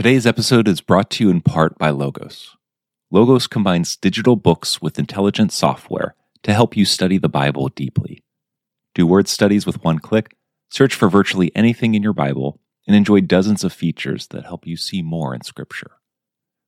Today's episode is brought to you in part by Logos. Logos combines digital books with intelligent software to help you study the Bible deeply. Do word studies with one click, search for virtually anything in your Bible, and enjoy dozens of features that help you see more in Scripture.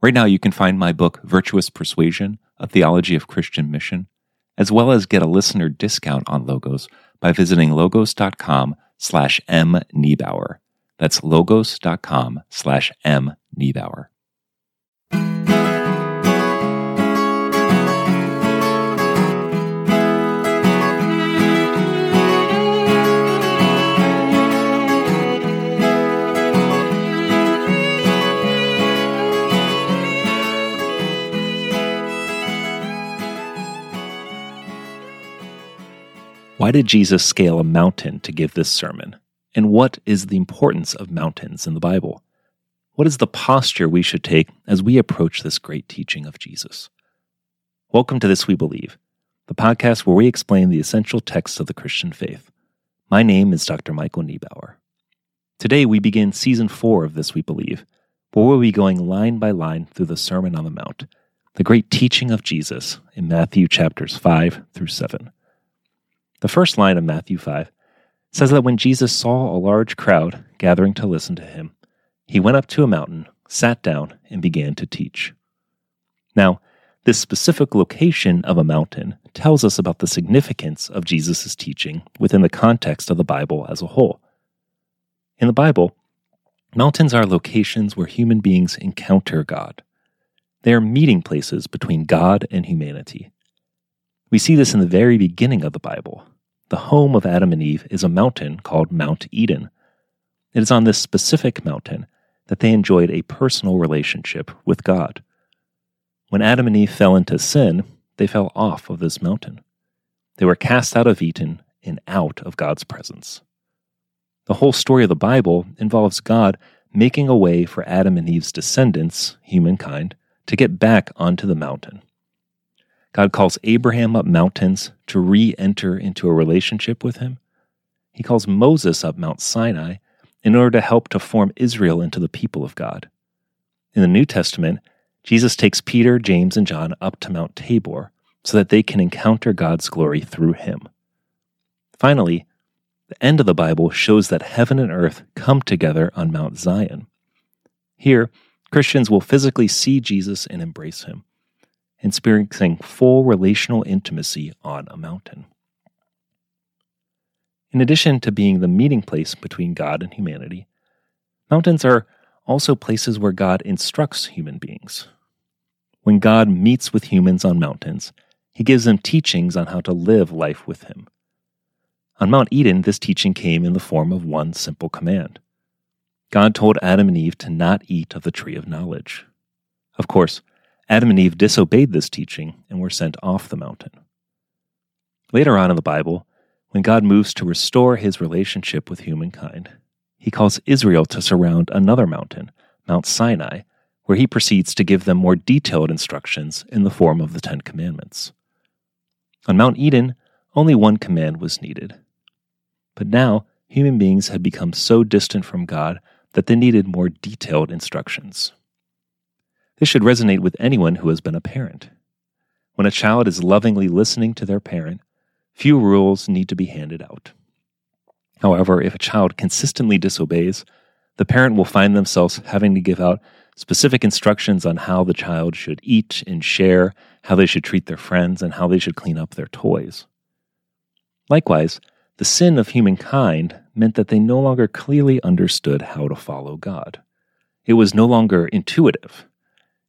Right now, you can find my book, Virtuous Persuasion A Theology of Christian Mission, as well as get a listener discount on Logos by visiting logos.com slash mniebauer. That's logos.com slash mniebauer. Why did Jesus scale a mountain to give this sermon? And what is the importance of mountains in the Bible? What is the posture we should take as we approach this great teaching of Jesus? Welcome to This We Believe, the podcast where we explain the essential texts of the Christian faith. My name is Dr. Michael Niebauer. Today we begin season four of This We Believe, where we'll be going line by line through the Sermon on the Mount, the great teaching of Jesus in Matthew chapters 5 through 7. The first line of Matthew 5 says that when Jesus saw a large crowd gathering to listen to him, he went up to a mountain, sat down, and began to teach. Now, this specific location of a mountain tells us about the significance of Jesus' teaching within the context of the Bible as a whole. In the Bible, mountains are locations where human beings encounter God. They are meeting places between God and humanity. We see this in the very beginning of the Bible. The home of Adam and Eve is a mountain called Mount Eden. It is on this specific mountain that they enjoyed a personal relationship with God. When Adam and Eve fell into sin, they fell off of this mountain. They were cast out of Eden and out of God's presence. The whole story of the Bible involves God making a way for Adam and Eve's descendants, humankind, to get back onto the mountain. God calls Abraham up mountains to re enter into a relationship with him. He calls Moses up Mount Sinai in order to help to form Israel into the people of God. In the New Testament, Jesus takes Peter, James, and John up to Mount Tabor so that they can encounter God's glory through him. Finally, the end of the Bible shows that heaven and earth come together on Mount Zion. Here, Christians will physically see Jesus and embrace him experiencing full relational intimacy on a mountain. In addition to being the meeting place between God and humanity, mountains are also places where God instructs human beings. When God meets with humans on mountains, he gives them teachings on how to live life with him. On Mount Eden, this teaching came in the form of one simple command. God told Adam and Eve to not eat of the tree of knowledge. Of course, Adam and Eve disobeyed this teaching and were sent off the mountain. Later on in the Bible, when God moves to restore his relationship with humankind, he calls Israel to surround another mountain, Mount Sinai, where he proceeds to give them more detailed instructions in the form of the Ten Commandments. On Mount Eden, only one command was needed. But now, human beings had become so distant from God that they needed more detailed instructions. This should resonate with anyone who has been a parent. When a child is lovingly listening to their parent, few rules need to be handed out. However, if a child consistently disobeys, the parent will find themselves having to give out specific instructions on how the child should eat and share, how they should treat their friends, and how they should clean up their toys. Likewise, the sin of humankind meant that they no longer clearly understood how to follow God. It was no longer intuitive.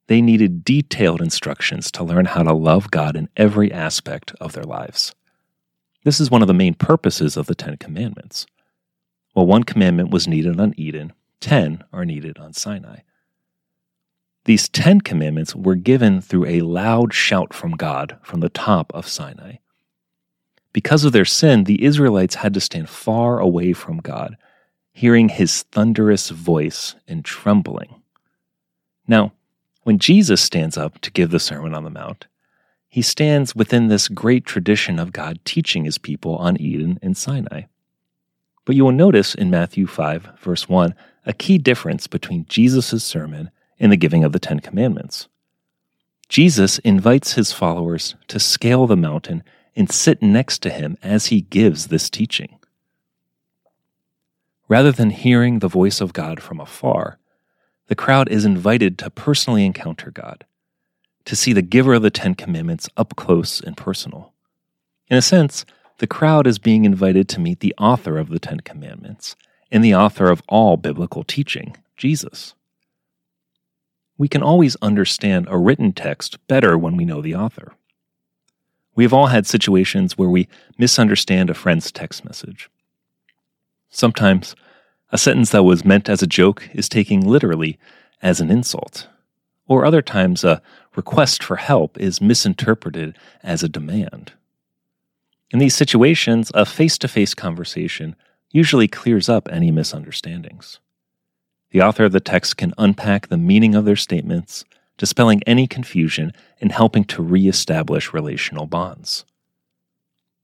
They needed detailed instructions to learn how to love God in every aspect of their lives. This is one of the main purposes of the Ten Commandments. While one commandment was needed on Eden, ten are needed on Sinai. These Ten Commandments were given through a loud shout from God from the top of Sinai. Because of their sin, the Israelites had to stand far away from God, hearing his thunderous voice and trembling. Now, when Jesus stands up to give the Sermon on the Mount, he stands within this great tradition of God teaching his people on Eden and Sinai. But you will notice in Matthew 5, verse 1, a key difference between Jesus' sermon and the giving of the Ten Commandments. Jesus invites his followers to scale the mountain and sit next to him as he gives this teaching. Rather than hearing the voice of God from afar, the crowd is invited to personally encounter God, to see the giver of the Ten Commandments up close and personal. In a sense, the crowd is being invited to meet the author of the Ten Commandments and the author of all biblical teaching, Jesus. We can always understand a written text better when we know the author. We have all had situations where we misunderstand a friend's text message. Sometimes, a sentence that was meant as a joke is taken literally as an insult, or other times, a request for help is misinterpreted as a demand. In these situations, a face to face conversation usually clears up any misunderstandings. The author of the text can unpack the meaning of their statements, dispelling any confusion and helping to reestablish relational bonds.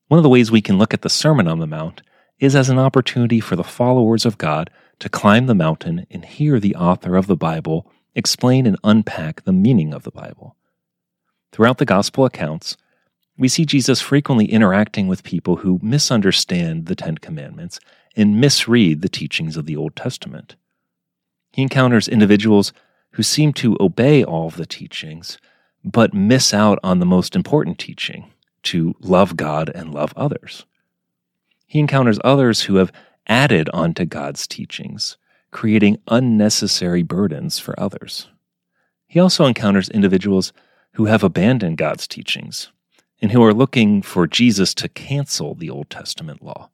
One of the ways we can look at the Sermon on the Mount is as an opportunity for the followers of God to climb the mountain and hear the author of the Bible explain and unpack the meaning of the Bible. Throughout the Gospel accounts, we see Jesus frequently interacting with people who misunderstand the Ten Commandments and misread the teachings of the Old Testament. He encounters individuals who seem to obey all of the teachings, but miss out on the most important teaching to love God and love others. He encounters others who have added onto God's teachings, creating unnecessary burdens for others. He also encounters individuals who have abandoned God's teachings and who are looking for Jesus to cancel the Old Testament law.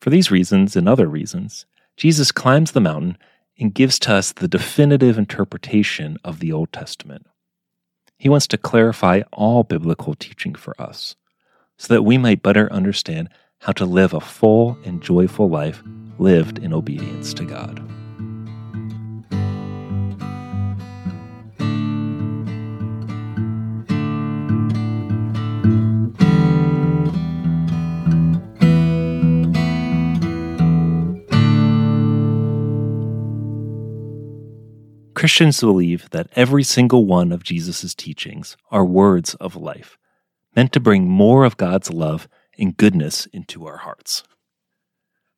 For these reasons and other reasons, Jesus climbs the mountain and gives to us the definitive interpretation of the Old Testament. He wants to clarify all biblical teaching for us so that we might better understand how to live a full and joyful life lived in obedience to God. Christians believe that every single one of Jesus' teachings are words of life, meant to bring more of God's love and goodness into our hearts.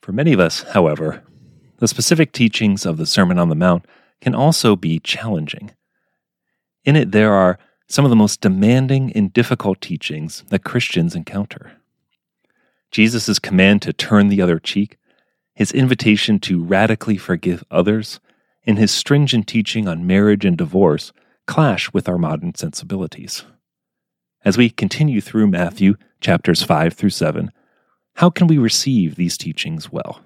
For many of us, however, the specific teachings of the Sermon on the Mount can also be challenging. In it, there are some of the most demanding and difficult teachings that Christians encounter. Jesus' command to turn the other cheek, his invitation to radically forgive others, and his stringent teaching on marriage and divorce clash with our modern sensibilities. As we continue through Matthew chapters 5 through 7, how can we receive these teachings well?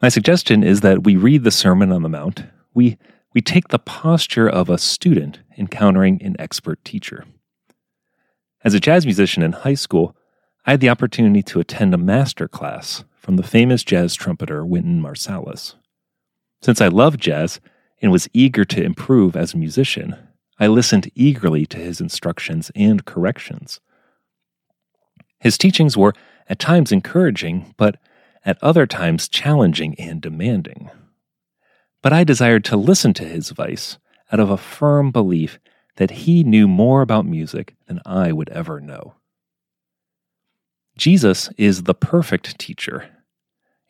My suggestion is that we read the Sermon on the Mount, we, we take the posture of a student encountering an expert teacher. As a jazz musician in high school, I had the opportunity to attend a master class from the famous jazz trumpeter Wynton Marsalis. Since I loved jazz and was eager to improve as a musician, I listened eagerly to his instructions and corrections. His teachings were at times encouraging, but at other times challenging and demanding. But I desired to listen to his advice out of a firm belief that he knew more about music than I would ever know. Jesus is the perfect teacher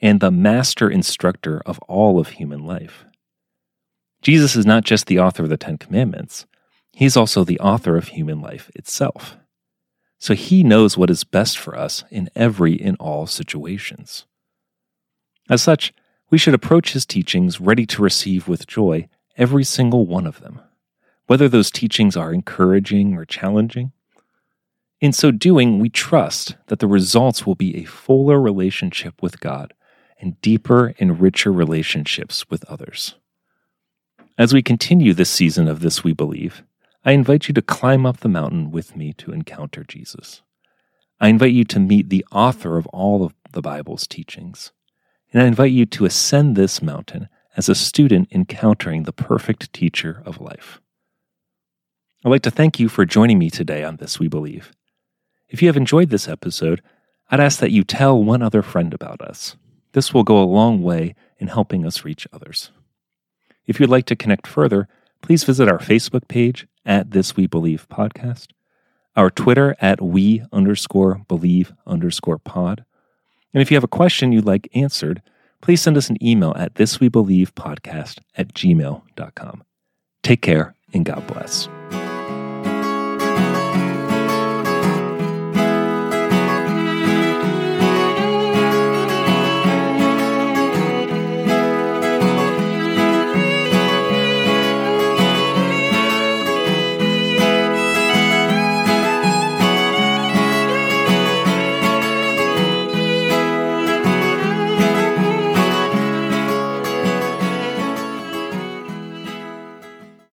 and the master instructor of all of human life. Jesus is not just the author of the Ten Commandments, he's also the author of human life itself. So he knows what is best for us in every and all situations. As such, we should approach his teachings ready to receive with joy every single one of them, whether those teachings are encouraging or challenging, in so doing, we trust that the results will be a fuller relationship with God and deeper and richer relationships with others. As we continue this season of This We Believe, I invite you to climb up the mountain with me to encounter Jesus. I invite you to meet the author of all of the Bible's teachings. And I invite you to ascend this mountain as a student encountering the perfect teacher of life. I'd like to thank you for joining me today on This We Believe. If you have enjoyed this episode, I'd ask that you tell one other friend about us. This will go a long way in helping us reach others. If you'd like to connect further, please visit our Facebook page at This We Believe Podcast, our Twitter at We underscore believe underscore pod. And if you have a question you'd like answered, please send us an email at thiswebelievepodcast at gmail.com. Take care and God bless.